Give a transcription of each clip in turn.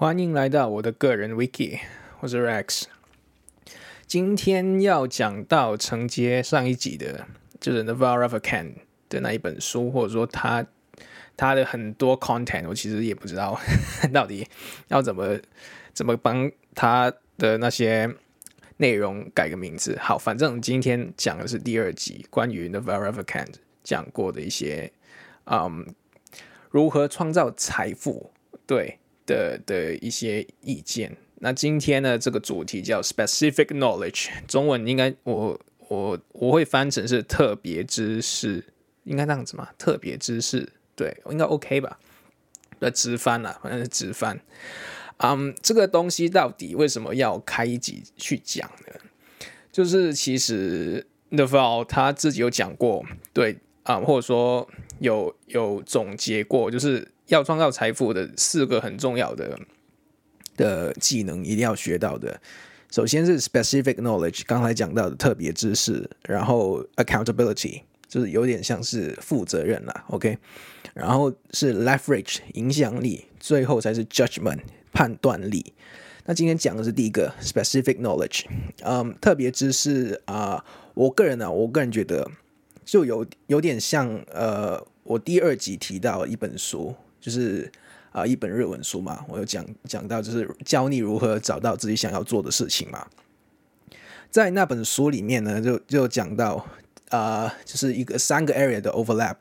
欢迎来到我的个人 Wiki，我是 Rex。今天要讲到承接上一集的，就是 Naval Ravikant 的那一本书，或者说他他的很多 content，我其实也不知道 到底要怎么怎么帮他的那些内容改个名字。好，反正今天讲的是第二集，关于 Naval Ravikant 讲过的一些，嗯，如何创造财富，对。的的一些意见。那今天呢，这个主题叫 specific knowledge，中文应该我我我会翻成是特别知识，应该这样子吗？特别知识，对，应该 OK 吧？那直翻啊，反正是直翻。嗯、这个东西到底为什么要开一集去讲呢？就是其实 Naval 他自己有讲过，对啊、或者说有有总结过，就是。要创造财富的四个很重要的的技能，一定要学到的。首先是 specific knowledge，刚才讲到的特别知识，然后 accountability 就是有点像是负责任啦，OK。然后是 leverage 影响力，最后才是 judgment 判断力。那今天讲的是第一个 specific knowledge，嗯，特别知识啊、我个人呢、啊，我个人觉得就有有点像呃，我第二集提到一本书。就是啊，一本日文书嘛，我有讲讲到，就是教你如何找到自己想要做的事情嘛。在那本书里面呢，就就讲到啊，就是一个三个 area 的 overlap。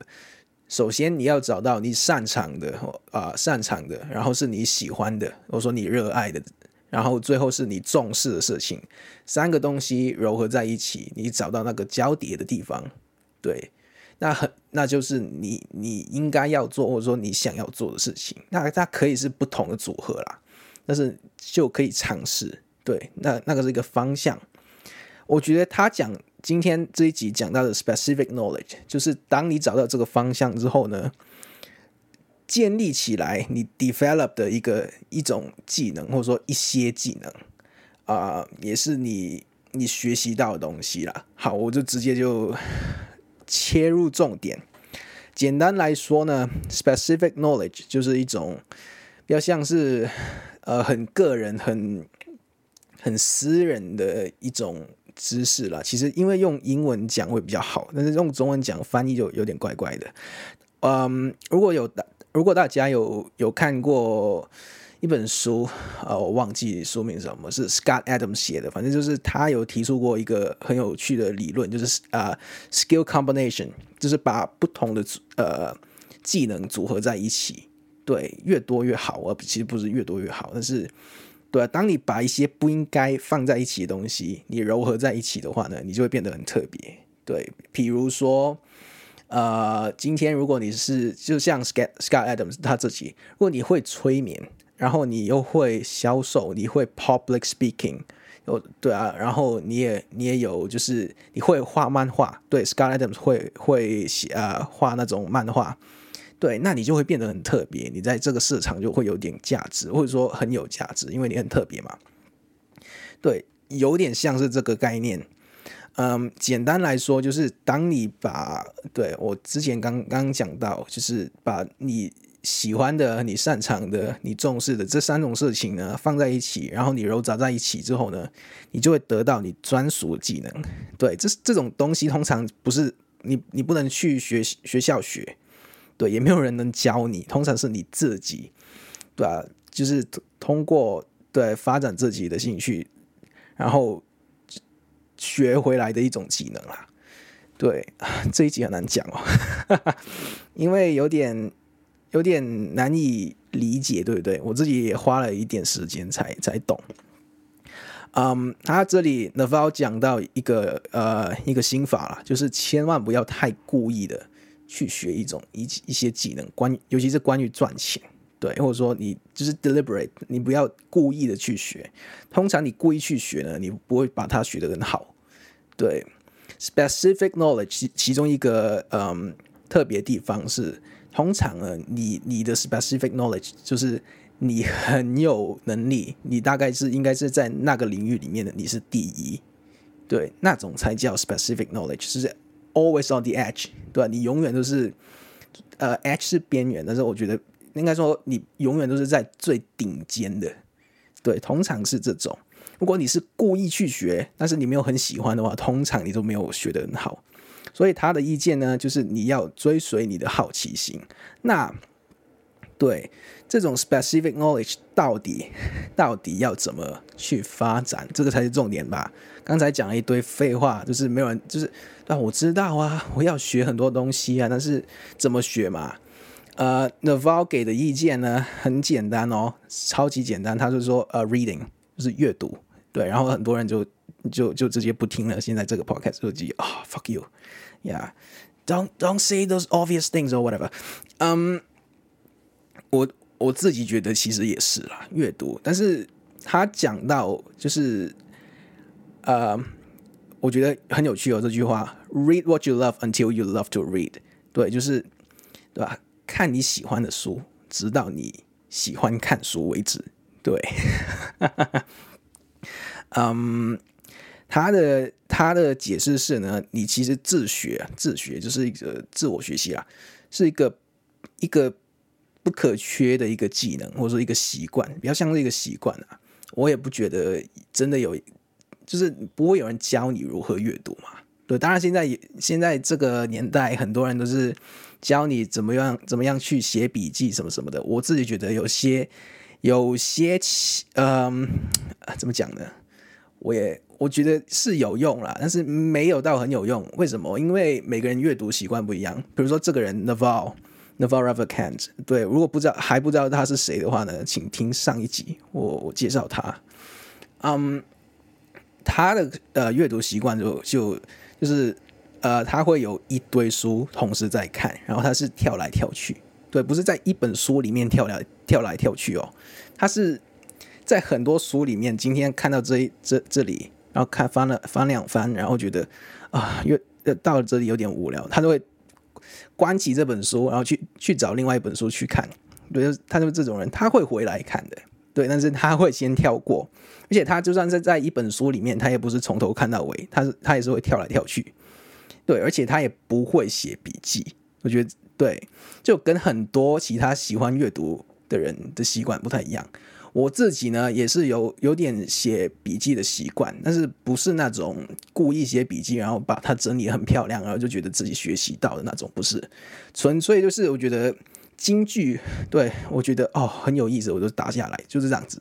首先你要找到你擅长的啊，擅长的，然后是你喜欢的，或者说你热爱的，然后最后是你重视的事情。三个东西糅合在一起，你找到那个交叠的地方，对。那很，那就是你你应该要做，或者说你想要做的事情。那它可以是不同的组合啦，但是就可以尝试。对，那那个是一个方向。我觉得他讲今天这一集讲到的 specific knowledge，就是当你找到这个方向之后呢，建立起来你 develop 的一个一种技能，或者说一些技能啊、也是你你学习到的东西啦。好，我就直接就。切入重点，简单来说呢，specific knowledge 就是一种比较像是呃很个人、很很私人的一种知识啦。其实因为用英文讲会比较好，但是用中文讲翻译就有点怪怪的。嗯，如果有大如果大家有有看过。一本书，呃，我忘记书名什么，是 Scott Adams 写的。反正就是他有提出过一个很有趣的理论，就是啊、呃、skill combination，就是把不同的呃技能组合在一起，对，越多越好。而其实不是越多越好，但是对啊，当你把一些不应该放在一起的东西，你糅合在一起的话呢，你就会变得很特别。对，比如说，呃，今天如果你是就像 Scott Scott Adams 他自己，如果你会催眠。然后你又会销售，你会 public speaking，有对啊，然后你也你也有就是你会画漫画，对，Scott Adams 会会写啊画那种漫画，对，那你就会变得很特别，你在这个市场就会有点价值，或者说很有价值，因为你很特别嘛。对，有点像是这个概念。嗯，简单来说就是当你把对我之前刚刚讲到，就是把你。喜欢的、你擅长的、你重视的这三种事情呢，放在一起，然后你揉杂在一起之后呢，你就会得到你专属的技能。对，这这种东西通常不是你，你不能去学学校学，对，也没有人能教你，通常是你自己，对啊，就是通过对发展自己的兴趣，然后学回来的一种技能啦。对，这一集很难讲哦，因为有点。有点难以理解，对不对？我自己也花了一点时间才才懂。嗯，他这里 Naval 讲到一个呃一个心法啦，就是千万不要太故意的去学一种一一些技能，关尤其是关于赚钱，对，或者说你就是 deliberate，你不要故意的去学。通常你故意去学呢，你不会把它学得很好。对，specific knowledge 其其中一个嗯特别地方是。通常呢，你你的 specific knowledge 就是你很有能力，你大概是应该是在那个领域里面的你是第一，对，那种才叫 specific knowledge，就是 always on the edge，对吧？你永远都是呃 edge 是边缘，但是我觉得应该说你永远都是在最顶尖的，对，通常是这种。如果你是故意去学，但是你没有很喜欢的话，通常你都没有学得很好。所以他的意见呢，就是你要追随你的好奇心。那对这种 specific knowledge 到底 到底要怎么去发展，这个才是重点吧？刚才讲了一堆废话，就是没有人就是啊，我知道啊，我要学很多东西啊，但是怎么学嘛？呃，Naval 给的意见呢，很简单哦，超级简单，他就说呃，reading 就是阅读。对，然后很多人就就就直接不听了。现在这个 podcast 就直接啊、，fuck you，yeah，don't don't say those obvious things or whatever。嗯，我我自己觉得其实也是啦，阅读。但是他讲到就是，呃，我觉得很有趣哦，这句话，read what you love until you love to read。对，就是对吧？看你喜欢的书，直到你喜欢看书为止。对。嗯，um, 他的他的解释是呢，你其实自学自学就是一个自我学习啦，是一个一个不可缺的一个技能，或者说一个习惯，比较像是一个习惯啊。我也不觉得真的有，就是不会有人教你如何阅读嘛。对，当然现在也现在这个年代，很多人都是教你怎么样怎么样去写笔记什么什么的。我自己觉得有些有些嗯，怎么讲呢？我也我觉得是有用啦，但是没有到很有用。为什么？因为每个人阅读习惯不一样。比如说这个人 Naval Naval Ravikant，对，如果不知道还不知道他是谁的话呢，请听上一集我我介绍他。嗯、他的呃阅读习惯就就就是呃他会有一堆书同时在看，然后他是跳来跳去，对，不是在一本书里面跳来跳来跳去哦，他是。在很多书里面，今天看到这这这里，然后看翻了翻两翻，然后觉得啊，又到了这里有点无聊，他就会关起这本书，然后去去找另外一本书去看。对，他就是这种人，他会回来看的，对，但是他会先跳过，而且他就算是在一本书里面，他也不是从头看到尾，他是他也是会跳来跳去，对，而且他也不会写笔记。我觉得对，就跟很多其他喜欢阅读的人的习惯不太一样。我自己呢也是有有点写笔记的习惯，但是不是那种故意写笔记，然后把它整理很漂亮，然后就觉得自己学习到的那种，不是，纯粹就是我觉得京剧，对，我觉得哦很有意思，我就打下来，就是这样子，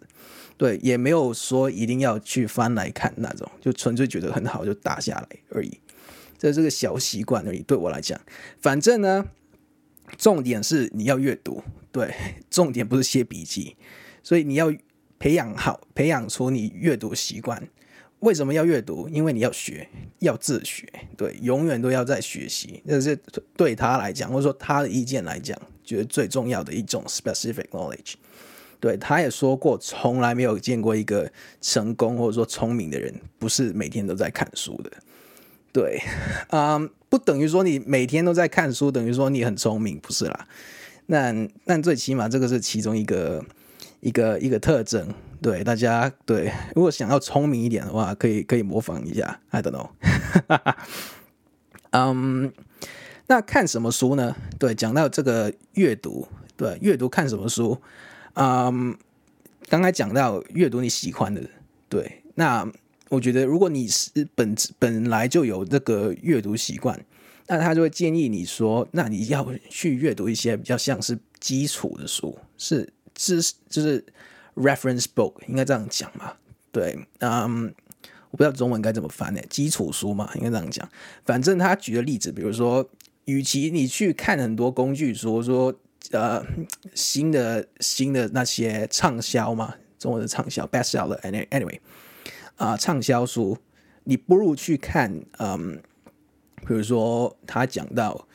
对，也没有说一定要去翻来看那种，就纯粹觉得很好就打下来而已，这是个小习惯而已，对我来讲，反正呢，重点是你要阅读，对，重点不是写笔记。所以你要培养好，培养出你阅读习惯。为什么要阅读？因为你要学，要自学。对，永远都要在学习。这是对他来讲，或者说他的意见来讲，觉得最重要的一种 specific knowledge。对，他也说过，从来没有见过一个成功或者说聪明的人，不是每天都在看书的。对，啊、嗯，不等于说你每天都在看书，等于说你很聪明，不是啦。那那最起码这个是其中一个。一个一个特征，对大家对，如果想要聪明一点的话，可以可以模仿一下。I don't know，嗯，um, 那看什么书呢？对，讲到这个阅读，对，阅读看什么书？嗯、刚才讲到阅读你喜欢的，对，那我觉得如果你是本本来就有这个阅读习惯，那他就会建议你说，那你要去阅读一些比较像是基础的书，是。知识就是 reference book，应该这样讲嘛？对，嗯，我不知道中文该怎么翻呢？基础书嘛，应该这样讲。反正他举的例子，比如说，与其你去看很多工具书，说呃新的新的那些畅销嘛，中文的畅销 bestseller，anyway 啊、畅销书，你不如去看，嗯，比如说他讲到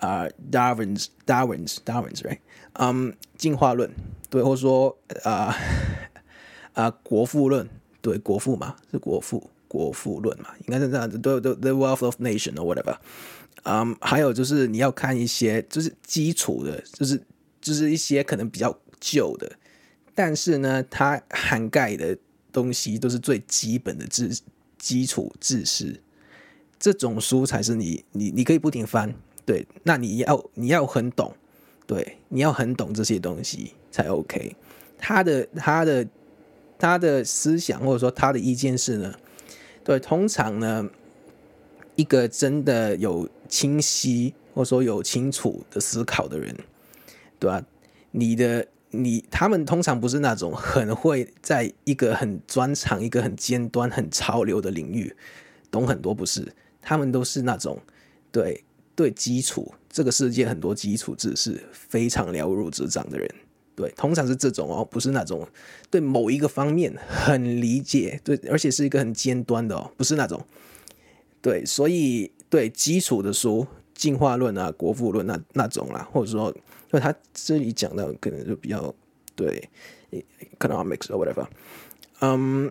啊、Darwin's Darwin's Darwin's right，嗯，进化论。对，或者说啊啊、国富论，对，国富嘛，是国富，国富论嘛，应该是这样子。对对，The Wealth of Nation or whatever。嗯，还有就是你要看一些，就是基础的，就是就是一些可能比较旧的，但是呢，它涵盖的东西都是最基本的知基础知识。这种书才是你你你可以不停翻，对，那你要你要很懂。对，你要很懂这些东西才 OK。他的他的他的思想或者说他的意见是呢，对，通常呢，一个真的有清晰或者说有清楚的思考的人，对吧、啊？你的你他们通常不是那种很会在一个很专长、一个很尖端、很潮流的领域懂很多，不是？他们都是那种对对基础这个世界很多基础知识非常了如指掌的人。对，通常是这种哦，不是那种对某一个方面很理解，对，而且是一个很尖端的哦，不是那种。对，所以对基础的书，进化论啊、国富论那那种啦，或者说，因为他这里讲到可能就比较对 economics or whatever，嗯，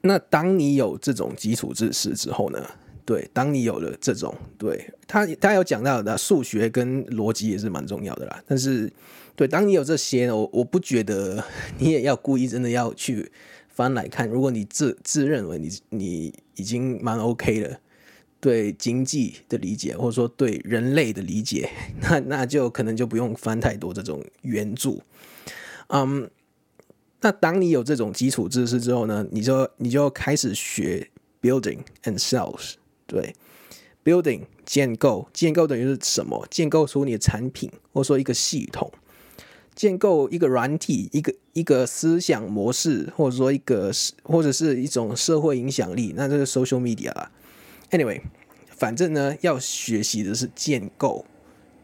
那当你有这种基础知识之后呢，对，当你有了这种，对他他有讲到的数学跟逻辑也是蛮重要的啦，但是。对，当你有这些，我我不觉得你也要故意真的要去翻来看。如果你自自认为你你已经蛮 OK 了，对经济的理解，或者说对人类的理解，那那就可能就不用翻太多这种原著。嗯，那当你有这种基础知识之后呢，你就你就开始学 building and sales。对，building 建构，建构等于是什么？建构出你的产品，或者说一个系统。建构一个软体，一个一个思想模式，或者说一个或者是一种社会影响力，那这个 social media 啦。Anyway，反正呢，要学习的是建构，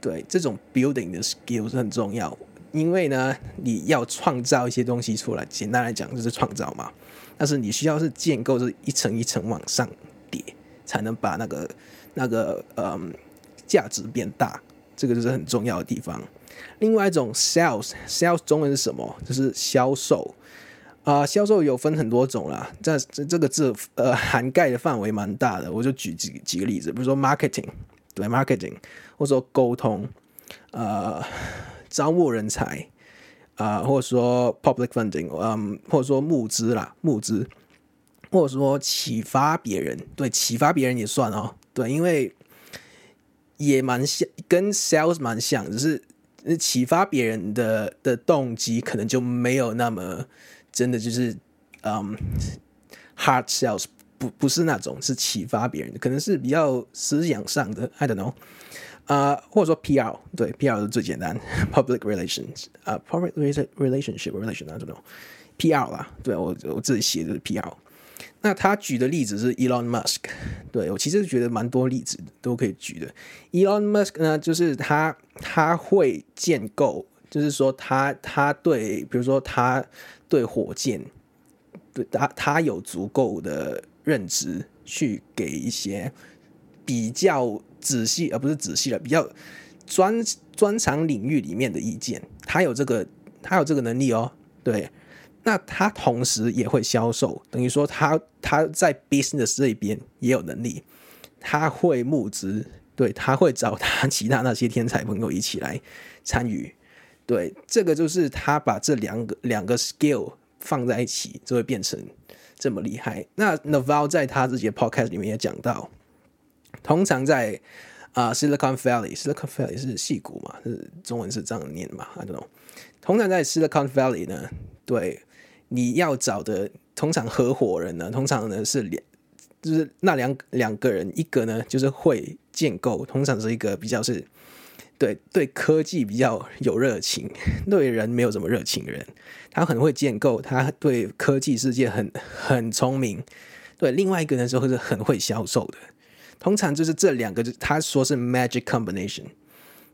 对这种 building 的 skill 是很重要，因为呢，你要创造一些东西出来，简单来讲就是创造嘛。但是你需要是建构，是一层一层往上叠，才能把那个那个嗯价值变大，这个就是很重要的地方。另外一种 sales，sales 中文是什么？就是销售啊，销售有分很多种啦。这这这个字呃涵盖的范围蛮大的，我就举几几个例子，比如说 marketing，对 marketing，或者说沟通，呃，招募人才啊，或者说 public funding，嗯，或者说募资啦，募资，或者说启发别人，对，启发别人也算哦，对，因为也蛮像，跟 sales 蛮像，只是。启发别人的的动机可能就没有那么真的就是，嗯，hard sales 不不是那种是启发别人的，可能是比较思想上的，I don't know，啊、或者说 PR 对 PR 是最简单，public relations 啊、uh,，public relationship relation，I don't know，PR 啦，对我我自己写的是 PR。那他举的例子是 Elon Musk，对，我其实觉得蛮多例子都可以举的。Elon Musk 呢，就是他他会建构，就是说他他对，比如说他对火箭，对他他有足够的认知去给一些比较仔细，而不是仔细的比较专专长领域里面的意见，他有这个他有这个能力哦，对。那他同时也会销售，等于说他他在 business 这边也有能力，他会募资，对，他会找他其他那些天才朋友一起来参与，对，这个就是他把这两个两个 skill 放在一起，就会变成这么厉害。那 Naval 在他自己的 podcast 里面也讲到，通常在啊、Silicon Valley，Silicon Valley 是戏骨嘛，是中文是这样念嘛？I don't know。通常在 Silicon Valley 呢，对。你要找的通常合伙人呢，通常呢是两，就是那两两个人，一个呢就是会建构，通常是一个比较是对对科技比较有热情，对人没有什么热情的人，他很会建构，他对科技世界很很聪明。对，另外一个呢就是很会销售的，通常就是这两个，就他说是 magic combination，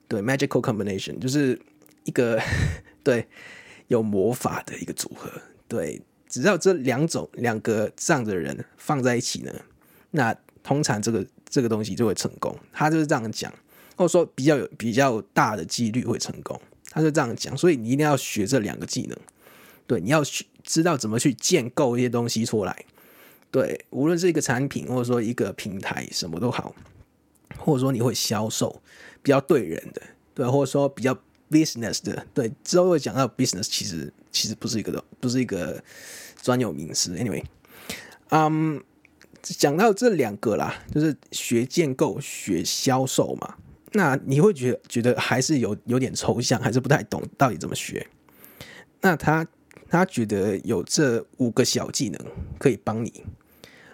对，magical combination 就是一个 对有魔法的一个组合。对，只要这两种两个这样的人放在一起呢，那通常这个这个东西就会成功。他就是这样讲，或者说比较有比较大的几率会成功。他就这样讲，所以你一定要学这两个技能。对，你要去知道怎么去建构一些东西出来。对，无论是一个产品，或者说一个平台，什么都好，或者说你会销售，比较对人的，对，或者说比较。business 的对，之后会讲到 business，其实其实不是一个不是一个专有名词。Anyway，嗯，讲到这两个啦，就是学建构、学销售嘛。那你会觉得觉得还是有有点抽象，还是不太懂到底怎么学。那他他觉得有这五个小技能可以帮你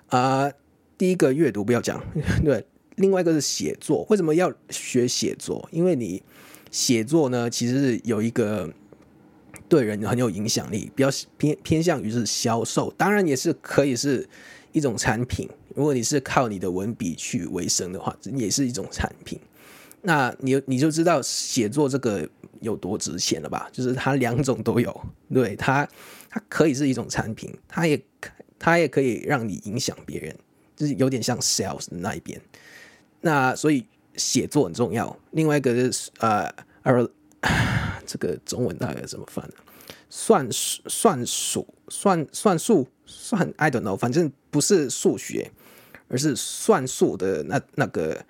啊、呃。第一个阅读不要讲，对，另外一个是写作。为什么要学写作？因为你写作呢，其实是有一个对人很有影响力，比较偏偏向于是销售，当然也是可以是一种产品。如果你是靠你的文笔去维生的话，也是一种产品。那你你就知道写作这个有多值钱了吧？就是它两种都有，对，它它可以是一种产品，它也它也可以让你影响别人，就是有点像 sales 那一边。那所以写作很重要。另外一个就是呃，这个中文大概怎么翻呢？算算数算算数算 I don't know，反正不是数学。而是算术的那那个、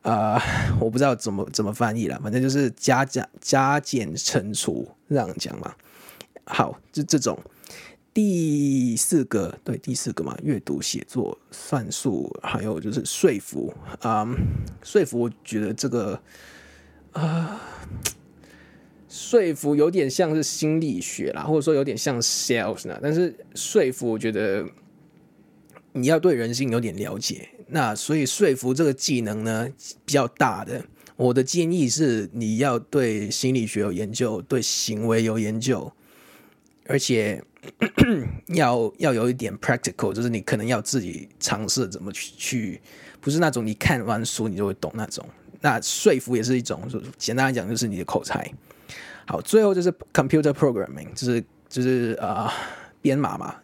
呃，我不知道怎么怎么翻译了，反正就是加加加减乘除这样讲嘛。好，就这种第四个，对，第四个嘛，阅读、写作、算术，还有就是说服啊、说服，我觉得这个啊、呃，说服有点像是心理学啦，或者说有点像 sales 呢，但是说服，我觉得。你要对人性有点了解，那所以说服这个技能呢，比较大的。我的建议是，你要对心理学有研究，对行为有研究，而且 要要有一点 practical，就是你可能要自己尝试怎么去去，不是那种你看完书你就会懂那种。那说服也是一种，简单来讲就是你的口才。好，最后就是 computer programming，就是就是啊编码嘛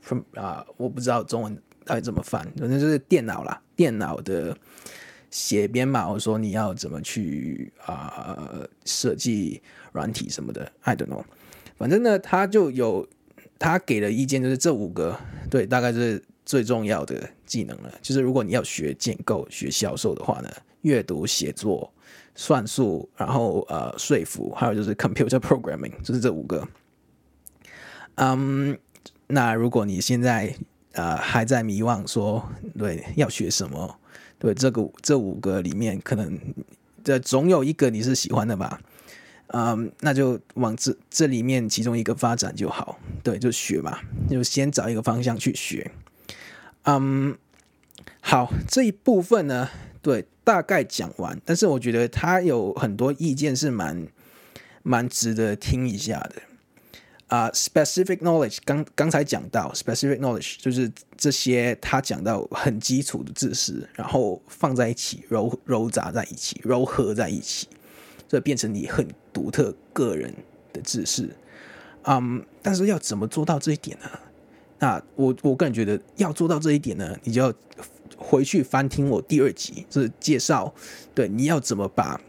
，from 啊我不知道中文。到底怎么翻？反正就是电脑啦，电脑的写编码，我说你要怎么去啊、设计软体什么的，I don't know。反正呢，他就有他给的意见，就是这五个对，大概是最重要的技能了。就是如果你要学建构、学销售的话呢，阅读、写作、算术，然后呃说服，还有就是 computer programming，就是这五个。嗯，那如果你现在、呃，还在迷惘说，对，要学什么？对，这个这五个里面，可能这总有一个你是喜欢的吧？嗯，那就往这这里面其中一个发展就好。对，就学嘛，就先找一个方向去学。嗯，好，这一部分呢，对，大概讲完。但是我觉得他有很多意见是蛮蛮值得听一下的。啊、Specific knowledge 刚刚才讲到，specific knowledge 就是这些他讲到很基础的知识，然后放在一起，揉揉杂在一起，揉合在一起，这变成你很独特个人的知识。嗯、但是要怎么做到这一点呢？那我我个人觉得要做到这一点呢，你就要回去翻听我第二集，就是介绍，对，你要怎么把。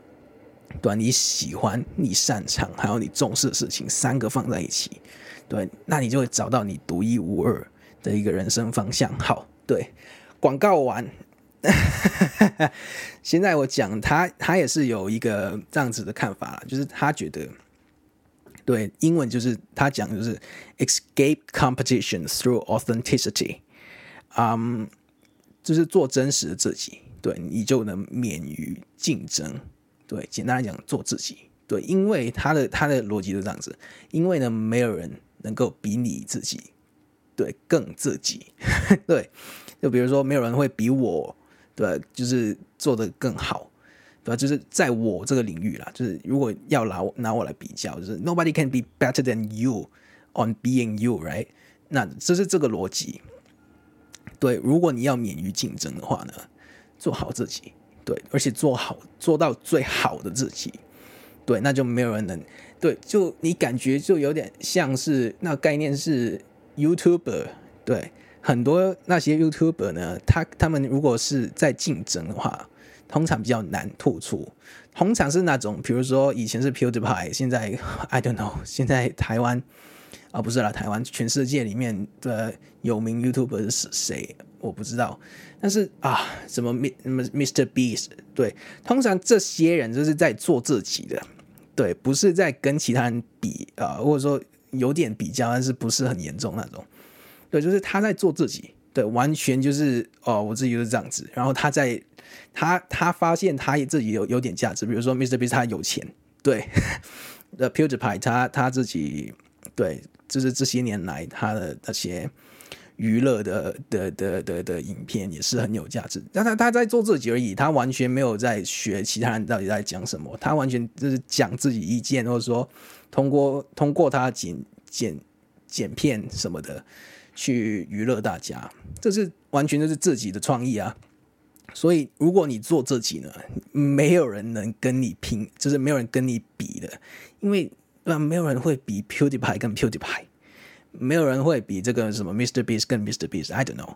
对，你喜欢、你擅长，还有你重视的事情，三个放在一起，对，那你就会找到你独一无二的一个人生方向。好，对，广告完，现在我讲他，他也是有一个这样子的看法，就是他觉得，对，英文就是他讲就是 escape competition through authenticity，嗯、就是做真实的自己，对，你就能免于竞争。对，简单来讲，做自己。对，因为他的他的逻辑是这样子，因为呢，没有人能够比你自己，对，更自己。对，就比如说，没有人会比我，对，就是做得更好，对吧？就是在我这个领域啦，就是如果要拿我拿我来比较，就是 nobody can be better than you on being you，right？那这是这个逻辑。对，如果你要免于竞争的话呢，做好自己。对，而且做好做到最好的自己，对，那就没有人能对，就你感觉就有点像是那概念是 YouTuber，对，很多那些 YouTuber 呢，他他们如果是在竞争的话，通常比较难突出，通常是那种，比如说以前是 PewDiePie，现在 I don't know，现在台湾啊不是啦，台湾全世界里面的有名 YouTuber 是谁？我不知道，但是啊，什么 Mr. Beast，对，通常这些人就是在做自己的，对，不是在跟其他人比啊，或者说有点比较，但是不是很严重那种，对，就是他在做自己，对，完全就是哦，我自己就是这样子。然后他在他他发现他自己有有点价值，比如说 Mr. Beast 他有钱，对，The PewDiePie 他他自己对，就是这些年来他的那些娱乐的的的的的，影片也是很有价值。但他他在做自己而已，他完全没有在学其他人到底在讲什么，他完全就是讲自己意见，或者说通过通过他剪剪剪片什么的。去娱乐大家，这是完全就是自己的创意啊！所以，如果你做自己呢，没有人能跟你拼，就是没有人跟你比的，因为那？没有人会比 PewDiePie 跟 PewDiePie，没有人会比这个什么 Mr. Beast 跟 Mr. Beast，I don't know。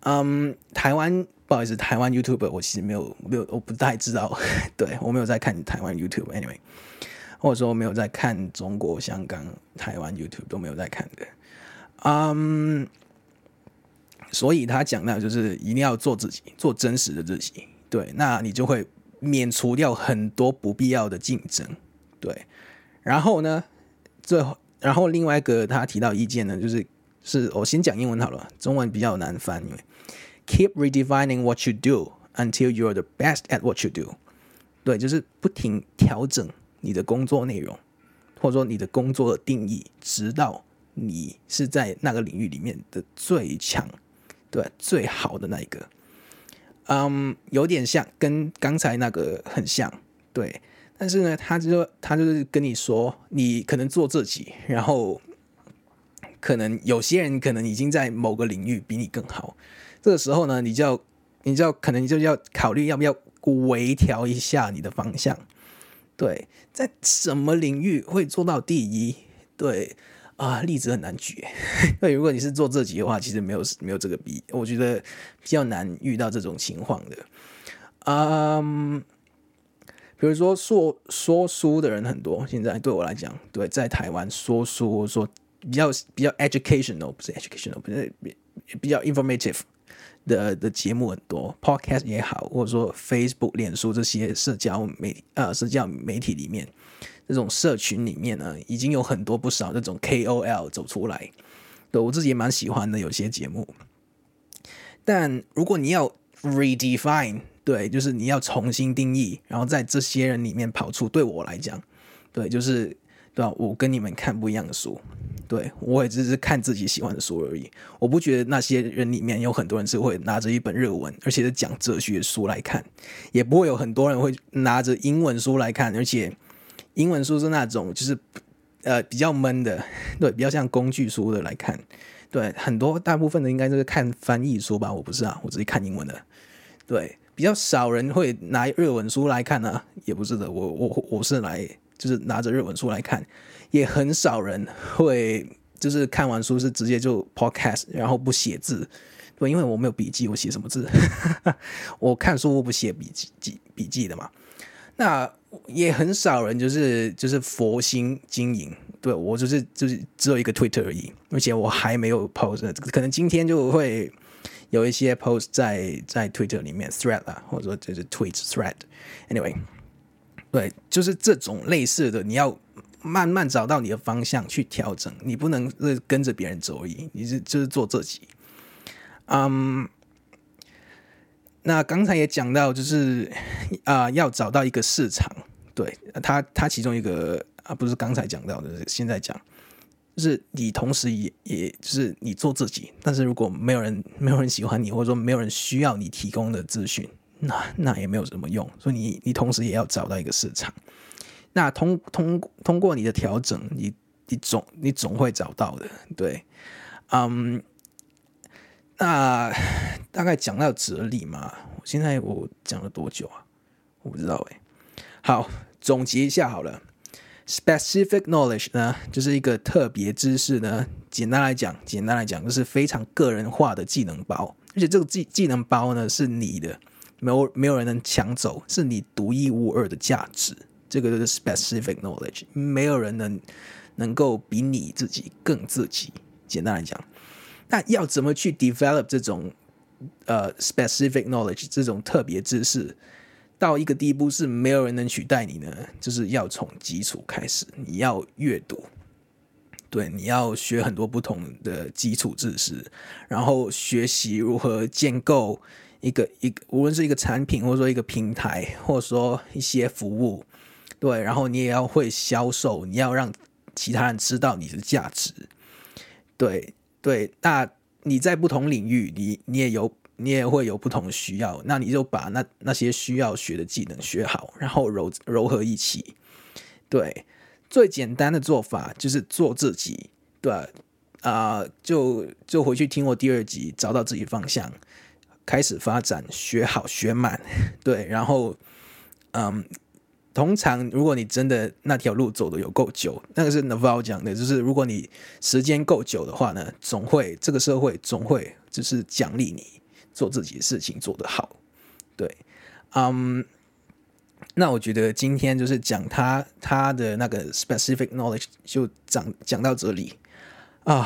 嗯，台湾不好意思，台湾 YouTube 我其实没有没有，我不太知道，对，我没有在看台湾 YouTube，Anyway，或者说我没有在看中国香港台湾 YouTube 都没有在看的。嗯所以他讲到就是一定要做自己，做真实的自己。对，那你就会免除掉很多不必要的竞争。对，然后呢，最后，然后另外一个他提到意见呢，就是是我先讲英文好了，中文比较难翻，因为 keep redefining what you do until you're the best at what you do。对，就是不停调整你的工作内容，或者说你的工作的定义，直到。你是在那个领域里面的最强，对，最好的那一个，嗯、有点像跟刚才那个很像，对，但是呢，他就他就是跟你说，你可能做自己，然后可能有些人可能已经在某个领域比你更好，这个时候呢，你就要你就要可能就要考虑要不要微调一下你的方向，对，在什么领域会做到第一，对。啊，例子很难举。对，如果你是做自己的话，其实没有没有这个比，我觉得比较难遇到这种情况的。嗯，比如说说说书的人很多，现在对我来讲，对，在台湾说书说比较比较 educational，不是 educational，不是比较 informative 的的节目很多，podcast 也好，或者说 Facebook、脸书这些社交媒体啊、呃，社交媒体里面。这种社群里面呢，已经有很多不少这种 KOL 走出来，对，我自己也蛮喜欢的有些节目。但如果你要 redefine，对，就是你要重新定义，然后在这些人里面跑出，对我来讲，对，就是对吧？我跟你们看不一样的书，对，我也只是看自己喜欢的书而已。我不觉得那些人里面有很多人是会拿着一本日文，而且是讲哲学书来看，也不会有很多人会拿着英文书来看，而且。英文书是那种就是，呃，比较闷的，对，比较像工具书的来看，对，很多大部分的应该都是看翻译书吧，我不是啊，我只是看英文的，对，比较少人会拿日文书来看呢、啊，也不是的，我我我是来就是拿着日文书来看，也很少人会就是看完书是直接就 podcast，然后不写字，对，因为我没有笔记，我写什么字？我看书我不写笔记记笔记的嘛。那也很少人就是就是佛心经营，对，我就是就是只有一个 Twitter 而已，而且我还没有 post，可能今天就会有一些 post 在在 Twitter 里面 thread 啊，或者说就是 tweet thread，anyway，对，就是这种类似的，你要慢慢找到你的方向去调整，你不能是跟着别人走而已，你是就是做自己，嗯、那刚才也讲到，就是啊、要找到一个市场，对他，他其中一个啊，不是刚才讲到的，现在讲，就是你同时也也就是你做自己，但是如果没有人没有人喜欢你，或者说没有人需要你提供的资讯，那那也没有什么用，所以你你同时也要找到一个市场。那通通通过你的调整，你你总你总会找到的，对，嗯。那大概讲到哲理嘛，现在我讲了多久啊？我不知道哎。好，总结一下好了。Specific knowledge 呢，就是一个特别知识呢。简单来讲，简单来讲，就是非常个人化的技能包。而且这个技技能包呢，是你的，没有没有人能抢走，是你独一无二的价值。这个就是 specific knowledge，没有人能能够比你自己更自己。简单来讲。那要怎么去 develop 这种呃 specific knowledge 这种特别知识到一个地步是没有人能取代你呢？就是要从基础开始，你要阅读，对，你要学很多不同的基础知识，然后学习如何建构一个一个，无论是一个产品，或者说一个平台，或者说一些服务，对，然后你也要会销售，你要让其他人知道你的价值，对对，那你在不同领域，你你也有你也会有不同的需要，那你就把那那些需要学的技能学好，然后揉揉合一起，对。最简单的做法就是做自己，对啊，就就回去听我第二集，找到自己方向，开始发展，学好学满，对，然后，嗯，通常如果你真的那条路走的有够久，那个是 Naval 讲的，就是如果你时间够久的话呢，总会这个社会总会就是奖励你做自己的事情做得好，对，嗯。那我觉得今天就是讲他他的那个 specific knowledge 就讲讲到这里啊，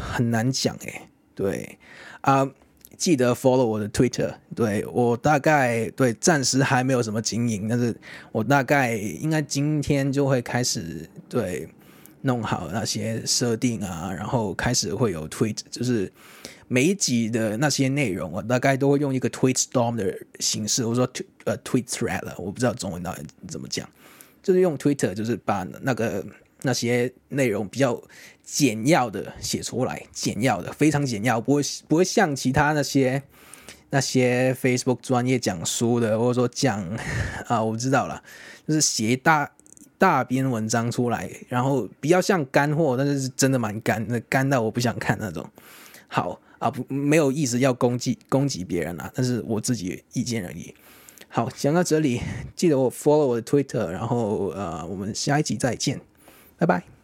很难讲诶。对啊，记得 follow 我的 Twitter，对我大概对暂时还没有什么经营，但是我大概应该今天就会开始对弄好那些设定啊，然后开始会有 tweet，就是。每一集的那些内容，我大概都会用一个 tweet storm 的形式，或者说呃 tweet thread 了，我不知道中文到底怎么讲，就是用 Twitter，就是把那个那些内容比较简要的写出来，简要的，非常简要，不会不会像其他那些那些 Facebook 专业讲书的，或者说讲 啊，我知道了，就是写大大篇文章出来，然后比较像干货，但是是真的蛮干，那干到我不想看那种。好。啊，不，没有意思要攻击攻击别人啦，但是我自己意见而已。好，讲到这里，记得我 follow 我的 Twitter，然后呃，我们下一集再见，拜拜。